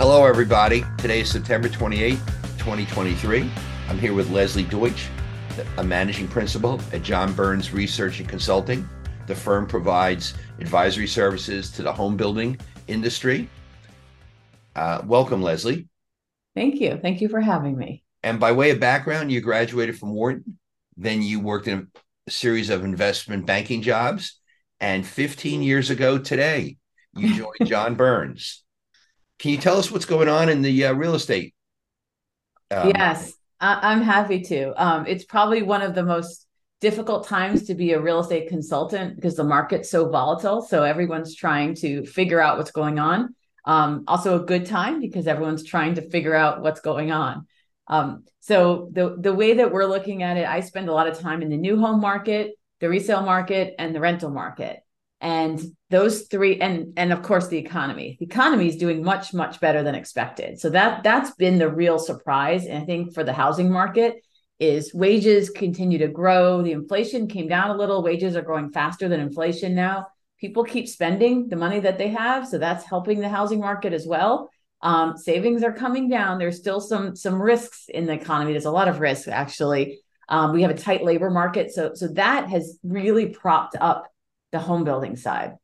Hello, everybody. Today is September 28, 2023. I'm here with Lesley Deutch, a managing principal at John Burns Research and Consulting. The firm provides advisory services to the home building industry. Uh, welcome, Leslie. Thank you. Thank you for having me. And by way of background, you graduated from Wharton, then you worked in a series of investment banking jobs. And 15 years ago today, you joined John Burns. Can you tell us what's going on in the uh, real estate? Um, yes, I- am happy to. Um, it's probably one of the most difficult times to be a real estate consultant because the market's so volatile. So everyone's trying to figure out what's going on. Um, also, a good time because everyone's trying to figure out what's going on. Um, so the the way that we're looking at it, I spend a lot of time in the new home market, the resale market, and the rental market and those three and and of course the economy. The economy is doing much much better than expected. So that that's been the real surprise. And i think for the housing market is wages continue to grow. The inflation came down a little. Wages are growing faster than inflation now. People keep spending the money that they have. So that's helping the housing market as well. Um, savings are coming down. There's still some some risks in the economy. There's a lot of risk actually. Um, we have a tight labor market. So so that has really propped up the home building side.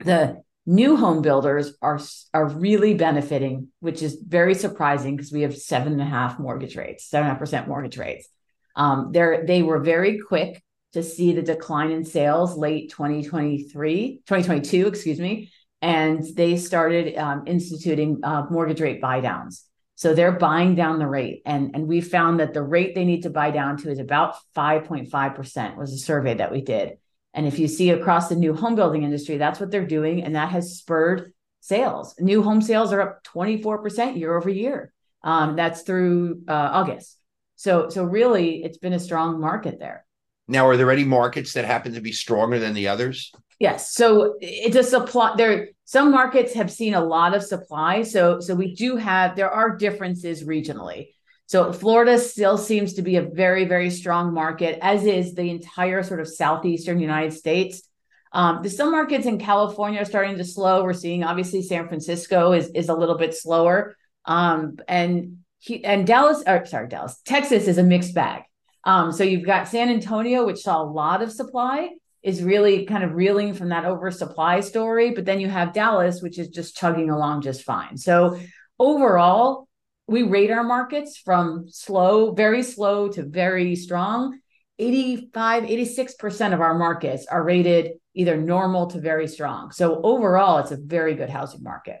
The new home builders are are really benefiting, which is very surprising because we have seven and a half mortgage rates, seven and a half percent mortgage rates. Um, they were very quick to see the decline in sales late 2023, 2022, excuse me, and they started um, instituting uh, mortgage rate buy downs. So they're buying down the rate, and and we found that the rate they need to buy down to is about 5.5 percent. Was a survey that we did. And if you see across the new home building industry, that's what they're doing. And that has spurred sales. New home sales are up 24% year over year. Um, that's through uh, August. So, so really, it's been a strong market there. Now, are there any markets that happen to be stronger than the others? Yes. So it's a supply. There, some markets have seen a lot of supply. So, so we do have. There are differences regionally. So Florida still seems to be a very, very strong market, as is the entire sort of southeastern United States. Um, the some markets in California are starting to slow. We're seeing obviously San Francisco is is a little bit slower, um, and he, and Dallas, or sorry, Dallas, Texas is a mixed bag. Um, so you've got San Antonio, which saw a lot of supply, is really kind of reeling from that oversupply story, but then you have Dallas, which is just chugging along just fine. So overall, we rate our markets from slow, very slow to very strong. 85, 86% of our markets are rated either normal to very strong. So overall, it's a very good housing market.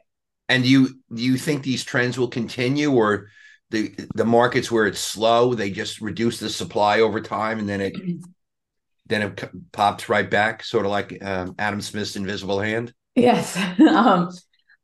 And you do you think these trends will continue or the the markets where it's slow, they just reduce the supply over time and then it then it pops right back, sort of like um, Adam Smith's invisible hand? Yes. um,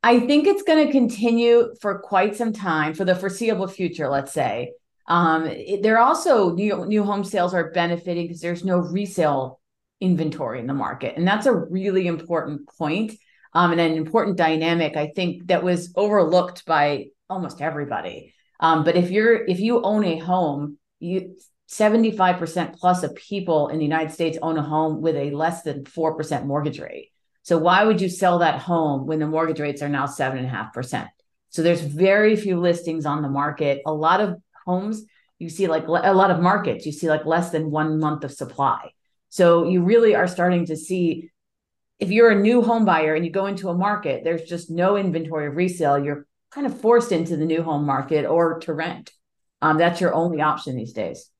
I think it's going to continue for quite some time, for the foreseeable future, let's say. Um, it, they're also new, new home sales are benefiting because there's no resale inventory in the market. And that's a really important point, um, and an important dynamic, I think, that was overlooked by almost everybody. Um, but if you're if you own a home, you 75% plus of people in the United States own a home with a less than 4% mortgage rate. So why would you sell that home when the mortgage rates are now seven and a half percent? So there's very few listings on the market. A lot of homes you see like a lot of markets you see like less than one month of supply. So you really are starting to see if you're a new home buyer and you go into a market, there's just no inventory of resale. You're kind of forced into the new home market or to rent. Um, that's your only option these days.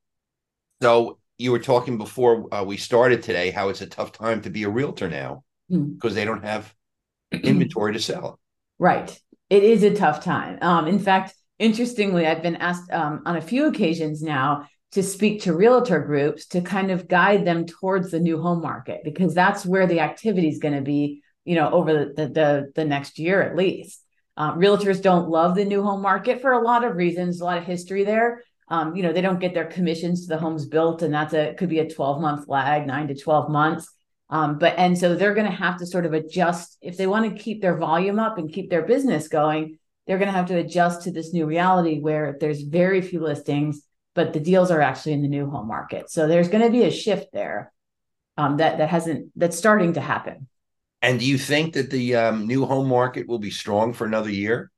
So you were talking before uh, we started today how it's a tough time to be a realtor now. Hmm. because they don't have inventory to sell. Right. It is a tough time. Um, in fact, interestingly, I've been asked um, on a few occasions now to speak to realtor groups to kind of guide them towards the new home market because that's where the activity is going to be, you know, over the, the, the, the next year at least. Uh, realtors don't love the new home market for a lot of reasons, a lot of history there. Um, you know, they don't get their commissions to the homes built, and that's a could be a 12 month lag, nine to 12 months. Um, but and so they're going to have to sort of adjust if they want to keep their volume up and keep their business going. They're going to have to adjust to this new reality where there's very few listings, but the deals are actually in the new home market. So there's going to be a shift there um, that that hasn't that's starting to happen. And do you think that the um, new home market will be strong for another year?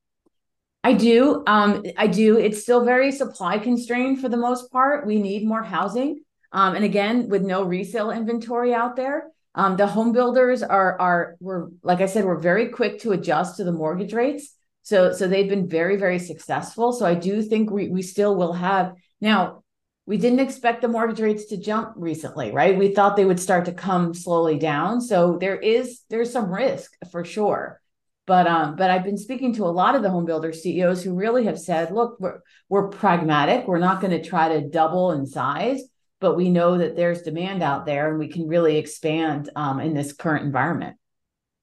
I do. Um, I do. It's still very supply constrained for the most part. We need more housing. Um, and again, with no resale inventory out there, um, the home builders are are we're like I said, we're very quick to adjust to the mortgage rates. So so they've been very very successful. So I do think we we still will have now. We didn't expect the mortgage rates to jump recently, right? We thought they would start to come slowly down. So there is there's some risk for sure. But um, but I've been speaking to a lot of the home builder CEOs who really have said, look, we're we're pragmatic. We're not going to try to double in size, but we know that there's demand out there, and we can really expand um, in this current environment.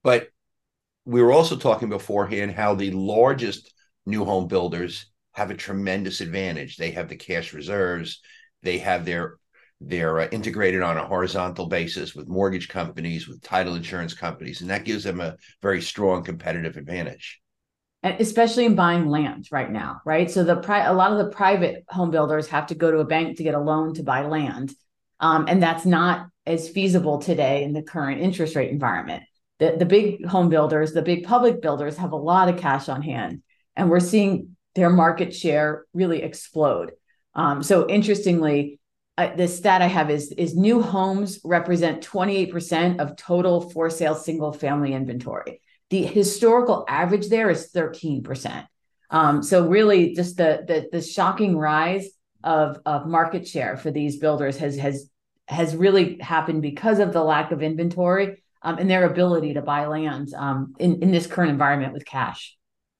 But we were also talking beforehand how the largest new home builders have a tremendous advantage. They have the cash reserves. They have their they're uh, integrated on a horizontal basis with mortgage companies, with title insurance companies, and that gives them a very strong competitive advantage. Especially in buying land right now, right? So the pri- a lot of the private home builders have to go to a bank to get a loan to buy land, um, and that's not as feasible today in the current interest rate environment. The the big home builders, the big public builders, have a lot of cash on hand, and we're seeing their market share really explode. Um, so interestingly, uh, the stat I have is is new homes represent 28% of total for sale single family inventory. The historical average there is 13%. Um, so really just the, the the shocking rise of of market share for these builders has has has really happened because of the lack of inventory um, and their ability to buy land um, in, in this current environment with cash.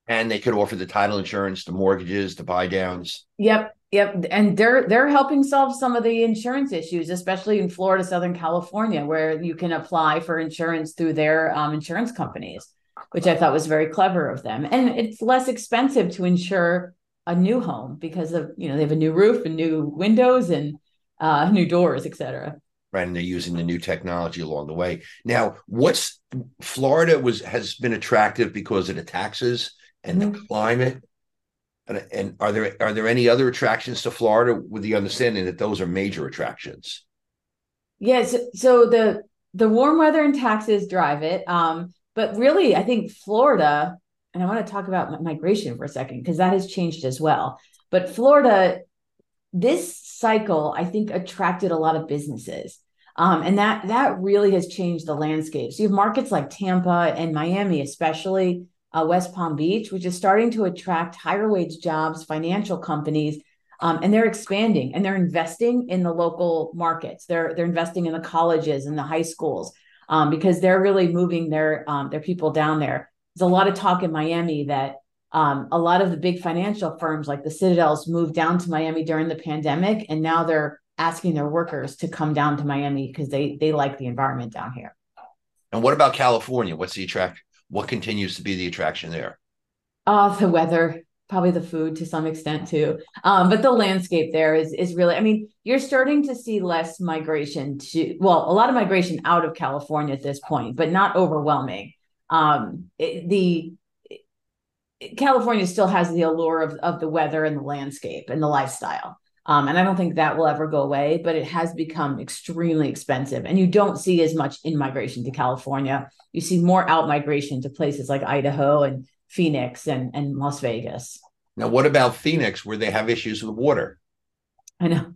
And they could offer the title insurance, the mortgages, the buy downs. Yep. Yep, and they're they're helping solve some of the insurance issues, especially in Florida, Southern California, where you can apply for insurance through their um, insurance companies, which I thought was very clever of them. And it's less expensive to insure a new home because of you know they have a new roof and new windows and uh, new doors, etc. Right, and they're using the new technology along the way. Now, what's Florida was has been attractive because of the taxes and mm-hmm. the climate and, and are there are there any other attractions to Florida with the understanding that those are major attractions? Yes. So the the warm weather and taxes drive it. Um, but really, I think Florida, and I want to talk about migration for a second because that has changed as well. But Florida, this cycle, I think, attracted a lot of businesses. Um, and that that really has changed the landscape. So you have markets like Tampa and Miami, especially, uh, West Palm Beach, which is starting to attract higher wage jobs, financial companies, um, and they're expanding and they're investing in the local markets. They're they're investing in the colleges and the high schools um, because they're really moving their um, their people down there. There's a lot of talk in Miami that um, a lot of the big financial firms like the Citadels moved down to Miami during the pandemic, and now they're asking their workers to come down to Miami because they they like the environment down here. And what about California? What's the attract? what continues to be the attraction there? Uh, the weather, probably the food to some extent too. Um, but the landscape there is is really, I mean, you're starting to see less migration to, well, a lot of migration out of California at this point, but not overwhelming. Um, it, the California still has the allure of, of the weather and the landscape and the lifestyle. Um, and I don't think that will ever go away, but it has become extremely expensive. And you don't see as much in migration to California. You see more out migration to places like Idaho and Phoenix and, and Las Vegas. Now, what about Phoenix, where they have issues with water? I know.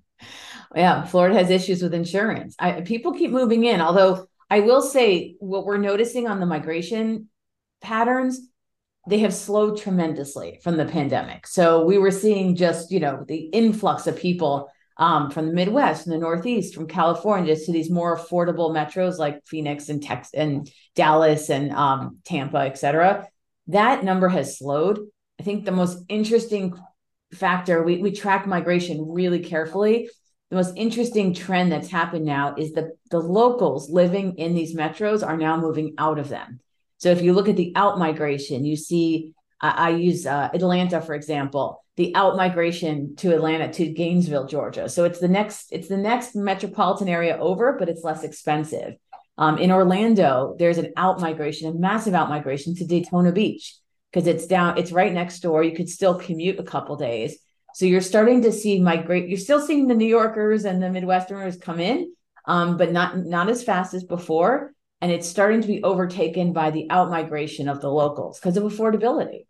Yeah, Florida has issues with insurance. I, people keep moving in, although I will say what we're noticing on the migration patterns they have slowed tremendously from the pandemic. So we were seeing just, you know, the influx of people um, from the Midwest from the Northeast, from California to these more affordable metros like Phoenix and Texas and Dallas and um, Tampa, et cetera. That number has slowed. I think the most interesting factor, we, we track migration really carefully. The most interesting trend that's happened now is that the locals living in these metros are now moving out of them. So if you look at the out migration, you see, I, I use uh, Atlanta, for example, the out migration to Atlanta to Gainesville, Georgia. So it's the next, it's the next metropolitan area over, but it's less expensive. Um, in Orlando, there's an out migration, a massive out migration to Daytona Beach because it's down, it's right next door. You could still commute a couple days. So you're starting to see migrate. You're still seeing the New Yorkers and the Midwesterners come in, um, but not not as fast as before and it's starting to be overtaken by the out migration of the locals because of affordability.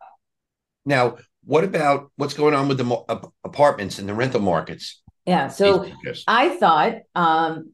Now, What about what's going on with the mo- apartments and the rental markets? Yeah. So I thought, um,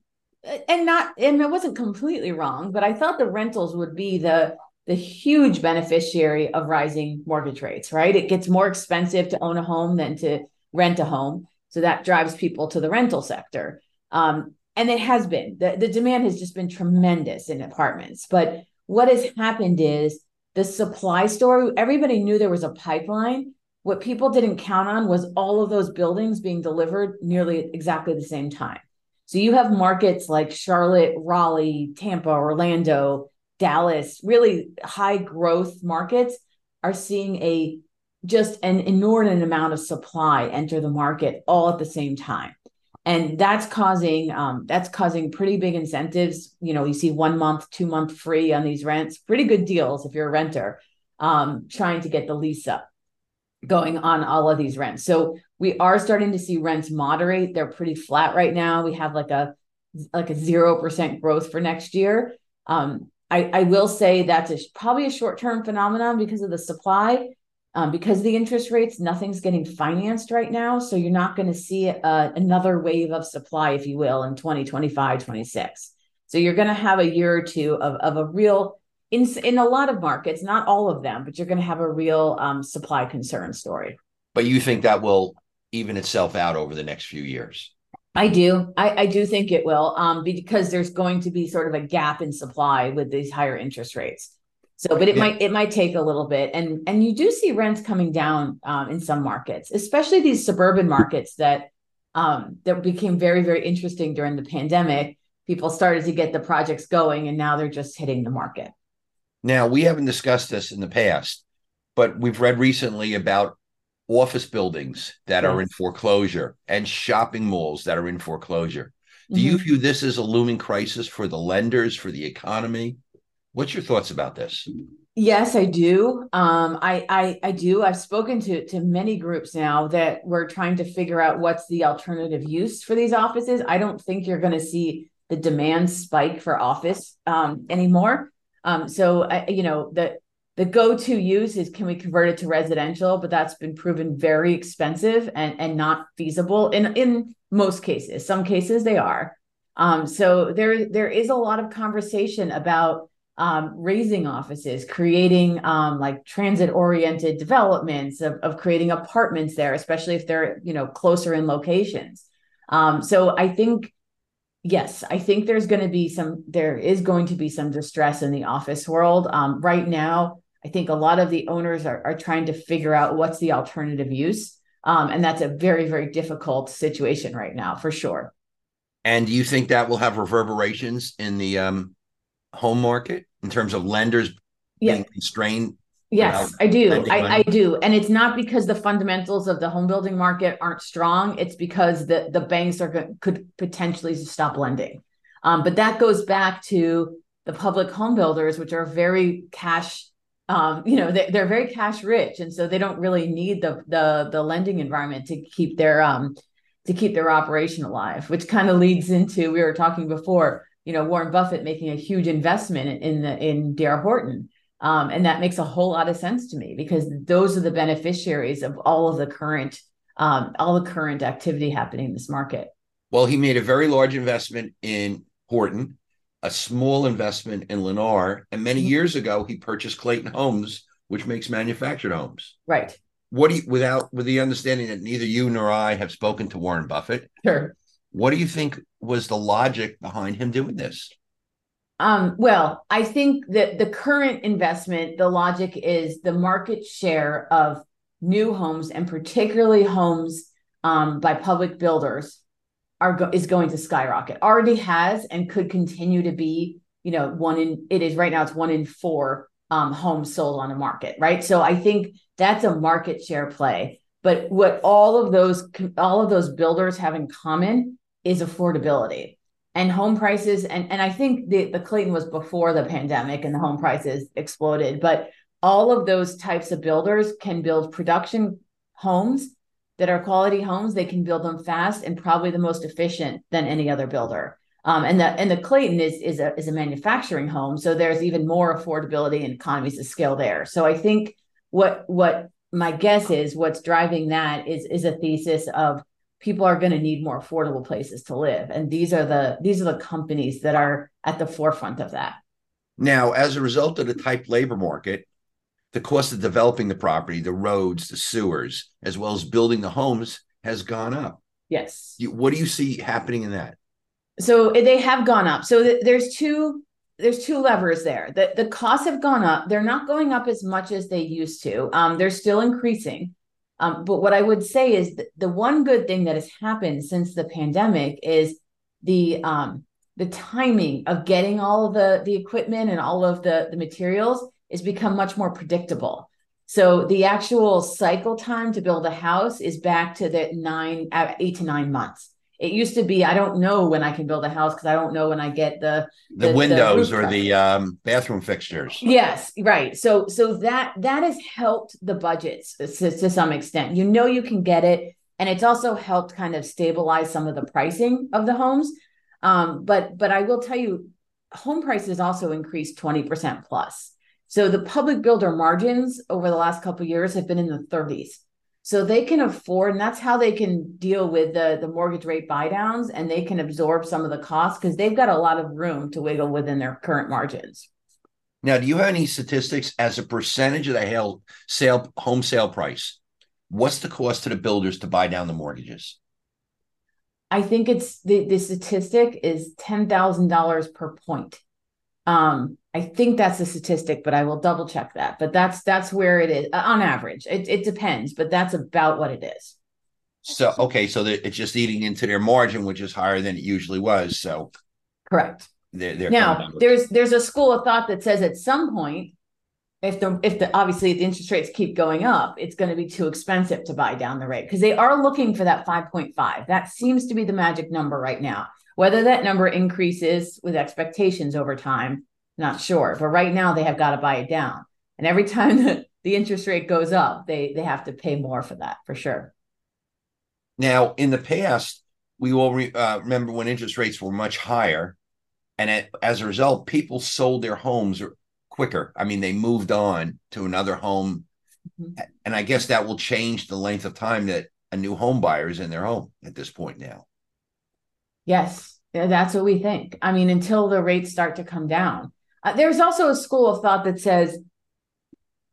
and not, and it wasn't completely wrong, but I thought the rentals would be the the huge beneficiary of rising mortgage rates. Right? It gets more expensive to own a home than to rent a home, so that drives people to the rental sector. Um, and it has been the, the demand has just been tremendous in apartments. But what has happened is the supply story. Everybody knew there was a pipeline what people didn't count on was all of those buildings being delivered nearly exactly the same time. So you have markets like Charlotte, Raleigh, Tampa, Orlando, Dallas, really high growth markets are seeing a just an inordinate amount of supply enter the market all at the same time. And that's causing um, that's causing pretty big incentives. You know you see one month two month free on these rents pretty good deals if you're a renter um, trying to get the lease up going on all of these rents. So we are starting to see rents moderate. They're pretty flat right now. We have like a like a zero percent growth for next year. Um, I, I will say that's a, probably a short term phenomenon because of the supply. Um, because of the interest rates, nothing's getting financed right now. So you're not going to see uh, another wave of supply, if you will, in 2025, 26. So you're going to have a year or two of, of a real in in a lot of markets, not all of them, but you're going to have a real um, supply concern story. But you think that will even itself out over the next few years? I do. I, I do think it will, um, because there's going to be sort of a gap in supply with these higher interest rates. So, but it yeah. might it might take a little bit, and and you do see rents coming down um, in some markets, especially these suburban markets that um, that became very very interesting during the pandemic. People started to get the projects going, and now they're just hitting the market. Now, we haven't discussed this in the past, but we've read recently about office buildings that yes. are in foreclosure and shopping malls that are in foreclosure. Do mm-hmm. you view this as a looming crisis for the lenders, for the economy? What's your thoughts about this? Yes, I do. Um, I, I I do. I've spoken to to many groups now that we're trying to figure out what's the alternative use for these offices. I don't think you're going to see the demand spike for office um, anymore. Um, so I, you know, the the go-to use is can we convert it to residential, but that's been proven very expensive and and not feasible in in most cases. Some cases they are. Um, so there there is a lot of conversation about um, razing offices, creating um, like transit-oriented developments of, of creating apartments there, especially if they're you know closer in locations. Um, so I think yes, I think there's going to be some, there is going to be some distress in the office world. Um, right now, I think a lot of the owners are, are trying to figure out what's the alternative use. Um, and that's a very, very difficult situation right now, for sure. And do you think that will have reverberations in the um, home market in terms of lenders yeah. being constrained Yes, I do. I, I, do. And it's not because the fundamentals of the home building market aren't strong. It's because the, the banks are could potentially stop lending. Um, but that goes back to the public home builders, which are very cash, um, you know, they, they're very cash rich. And so they don't really need the the the lending environment to keep their um to keep their operation alive, which kind of leads into we were talking before, you know, Warren Buffett making a huge investment in the in D.R. Horton um, and that makes a whole lot of sense to me because those are the beneficiaries of all of the current um, all the current activity happening in this market. Well, he made a very large investment in Horton, a small investment in Lennar, and many mm-hmm. years ago he purchased Clayton Homes, which makes manufactured homes. Right. What do you, without with the understanding that neither you nor I have spoken to Warren Buffett? Sure. What do you think was the logic behind him doing this? Um, well, I think that the current investment, the logic is the market share of new homes and particularly homes um, by public builders are go- is going to skyrocket. Already has and could continue to be. You know, one in it is right now. It's one in four um, homes sold on the market, right? So I think that's a market share play. But what all of those all of those builders have in common is affordability and home prices and and I think the the Clayton was before the pandemic and the home prices exploded but all of those types of builders can build production homes that are quality homes. They can build them fast and probably the most efficient than any other builder. Um, and the and the Clayton is is a is a manufacturing home so there's even more affordability and economies of scale there. So I think what what my guess is what's driving that is is a thesis of people are going to need more affordable places to live and these are the these are the companies that are at the forefront of that now as a result of the tight labor market the cost of developing the property the roads the sewers as well as building the homes has gone up yes what do you see happening in that so they have gone up so th- there's two there's two levers there. The the costs have gone up. They're not going up as much as they used to. Um, they're still increasing. Um, but what I would say is the one good thing that has happened since the pandemic is the um, the timing of getting all of the the equipment and all of the the materials is become much more predictable. So the actual cycle time to build a house is back to the nine eight to nine months. It used to be I don't know when I can build a house because I don't know when I get the the, the windows the or the um, bathroom fixtures. Yes, right. So so that that has helped the budgets to, to some extent. You know you can get it, and it's also helped kind of stabilize some of the pricing of the homes. Um, but but I will tell you, home prices also increased twenty percent plus. So the public builder margins over the last couple years have been in the 30s so they can afford and that's how they can deal with the the mortgage rate buy downs and they can absorb some of the costs because they've got a lot of room to wiggle within their current margins. Now do you have any statistics as a percentage of the sale home sale price? What's the cost to the builders to buy down the mortgages? I think it's the, the statistic is $10000 per point um, I think that's a statistic, but I will double check that. But that's that's where it is uh, on average. It, it depends, but that's about what it is. So okay, so it's just eating into their margin, which is higher than it usually was. So correct. They're, they're now there's there's a school of thought that says at some point, if the if the obviously the interest rates keep going up, it's going to be too expensive to buy down the rate because they are looking for that 5.5. That seems to be the magic number right now. Whether that number increases with expectations over time, not sure. But right now they have got to buy it down. And every time the, the interest rate goes up, they they have to pay more for that for sure. Now, in the past, we all re, uh, remember when interest rates were much higher, and at, as a result, people sold their homes quicker. I mean, they moved on to another home, mm-hmm. and I guess that will change the length of time that a new home buyer is in their home at this point now. Yes, that's what we think. I mean, until the rates start to come down. Uh, there's also a school of thought that says,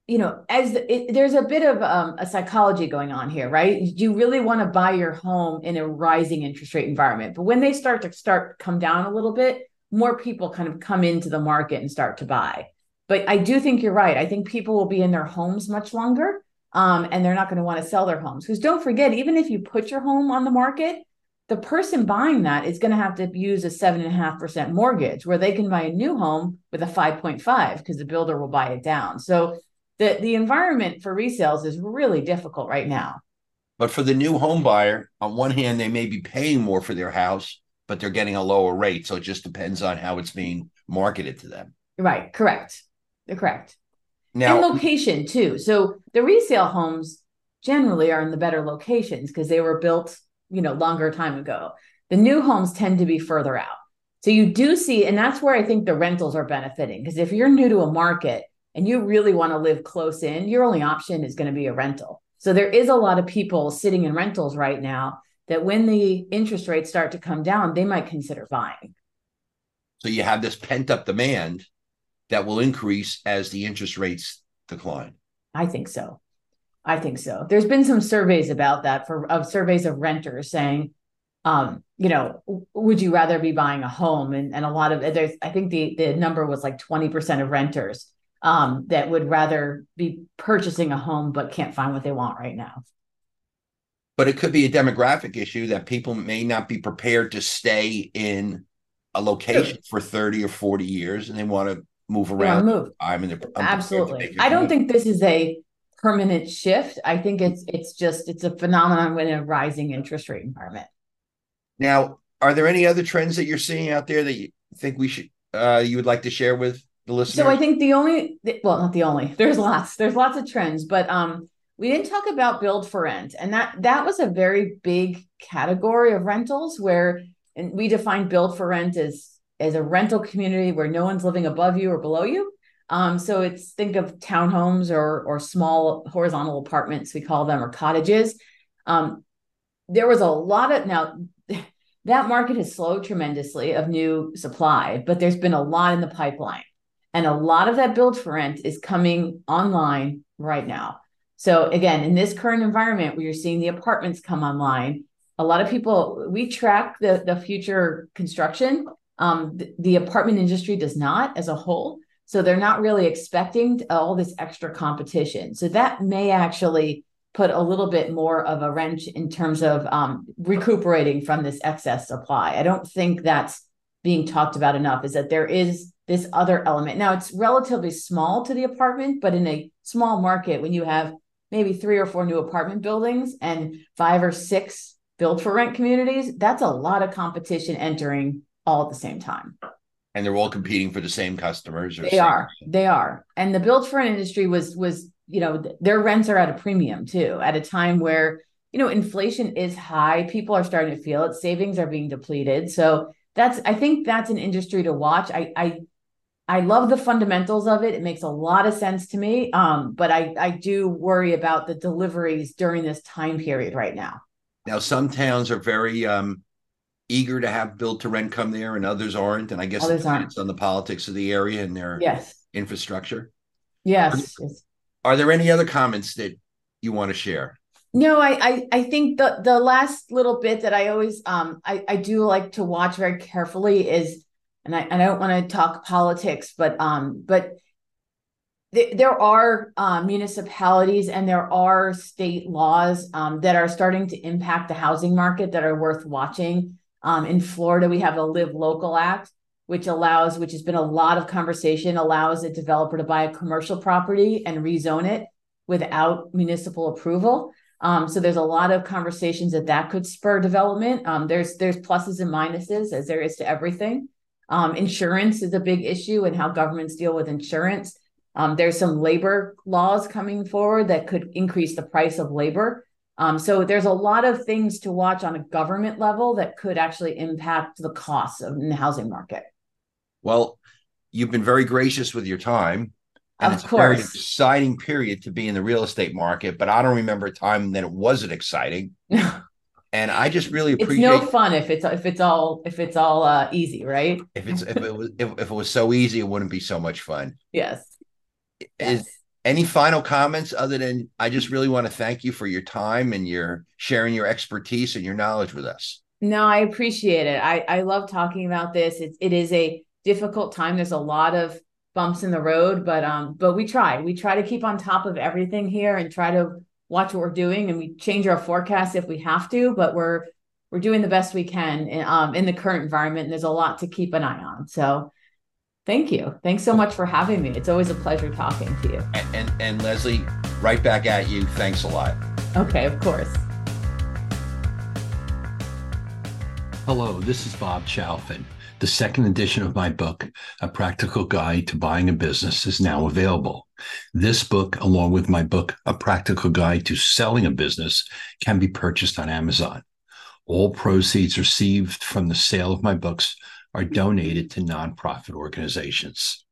you know, as the, it, there's a bit of um, a psychology going on here, right? You really want to buy your home in a rising interest rate environment, but when they start to start come down a little bit, more people kind of come into the market and start to buy. But I do think you're right. I think people will be in their homes much longer. Um, and they're not going to want to sell their homes. Because don't forget, even if you put your home on the market, the person buying that is going to have to use a seven and a half percent mortgage where they can buy a new home with a 5.5 because the builder will buy it down. So the, the environment for resales is really difficult right now. But for the new home buyer, on one hand, they may be paying more for their house, but they're getting a lower rate. So it just depends on how it's being marketed to them. Right. Correct. Correct. Now, and location too. So the resale homes generally are in the better locations because they were built, you know, longer time ago. The new homes tend to be further out. So you do see, and that's where I think the rentals are benefiting. Because if you're new to a market and you really want to live close in, your only option is going to be a rental. So there is a lot of people sitting in rentals right now that when the interest rates start to come down, they might consider buying. So you have this pent up demand that will increase as the interest rates decline. I think so. I think so. There's been some surveys about that for of surveys of renters saying, um, you know, would you rather be buying a home? And and a lot of there's I think the the number was like 20% of renters um, that would rather be purchasing a home but can't find what they want right now. But it could be a demographic issue that people may not be prepared to stay in a location for 30 or 40 years and they want to move around. Move. I'm in the absolutely. I don't think this is a permanent shift. I think it's it's just it's a phenomenon in a rising interest rate environment. Now, are there any other trends that you're seeing out there that you think we should uh, you would like to share with the listeners? So I think the only well, not the only. There's lots. There's lots of trends, but um we didn't talk about build for rent and that that was a very big category of rentals where and we define build for rent as as a rental community where no one's living above you or below you Um, so it's think of townhomes or or small horizontal apartments, we call them, or cottages. Um, there was a lot of now that market has slowed tremendously of new supply, but there's been a lot in the pipeline. And a lot of that build for rent is coming online right now. So again, in this current environment where you're seeing the apartments come online, a lot of people we track the the future construction. Um, the apartment industry does not as a whole. So they're not really expecting all this extra competition. So that may actually put a little bit more of a wrench in terms of um, recuperating from this excess supply. I don't think that's being talked about enough is that there is this other element. Now it's relatively small to the apartment, but in a small market, when you have maybe three or four new apartment buildings and five or six build for rent communities, that's a lot of competition entering all at the same time. And they're all competing for the same customers. they are. They are. And the build for an industry was was you know their rents are at a premium too at a time where you know inflation is high people are starting to feel it savings are being depleted so that's i think that's an industry to watch i i i love the fundamentals of it it makes a lot of sense to me um but i i do worry about the deliveries during this time period right now now some towns are very um eager to have build to rent come there and others aren't and i guess others it's on the politics of the area and their yes infrastructure yes, yes are there any other comments that you want to share? No, I, I, I think the the last little bit that I always um I, I do like to watch very carefully is, and I and I don't want to talk politics, but um but th- there are uh, municipalities and there are state laws um, that are starting to impact the housing market that are worth watching. Um, in Florida, we have the Live Local Act, which allows, which has been a lot of conversation, allows a developer to buy a commercial property and rezone it without municipal approval. Um, so there's a lot of conversations that that could spur development. Um, there's there's pluses and minuses as there is to everything. Um, insurance is a big issue and how governments deal with insurance. Um, there's some labor laws coming forward that could increase the price of labor. Um, so there's a lot of things to watch on a government level that could actually impact the costs of in the housing market. Well, you've been very gracious with your time. And of it's course. a very exciting period to be in the real estate market, but I don't remember a time that it wasn't exciting. and I just really appreciate. It's no fun if it's if it's all if it's all uh, easy, right? If it's if it was if, if it was so easy, it wouldn't be so much fun. Yes. Is yes. Any final comments other than I just really want to thank you for your time and your sharing your expertise and your knowledge with us. No, I appreciate it. I I love talking about this. It it is a difficult time. There's a lot of bumps in the road, but um, but we try. We try to keep on top of everything here and try to watch what we're doing, and we change our forecast if we have to. But we're we're doing the best we can in, um, in the current environment, and there's a lot to keep an eye on. So. Thank you. Thanks so much for having me. It's always a pleasure talking to you. And, and, and Lesley, right back at you. Thanks a lot. Okay, of course. Hello, this is Bob Chalfin. The second edition of my book, A Practical Guide to Buying a Business, is now available. This book, along with my book, A Practical Guide to Selling a Business, can be purchased on Amazon. All proceeds received from the sale of my books are donated to nonprofit organizations.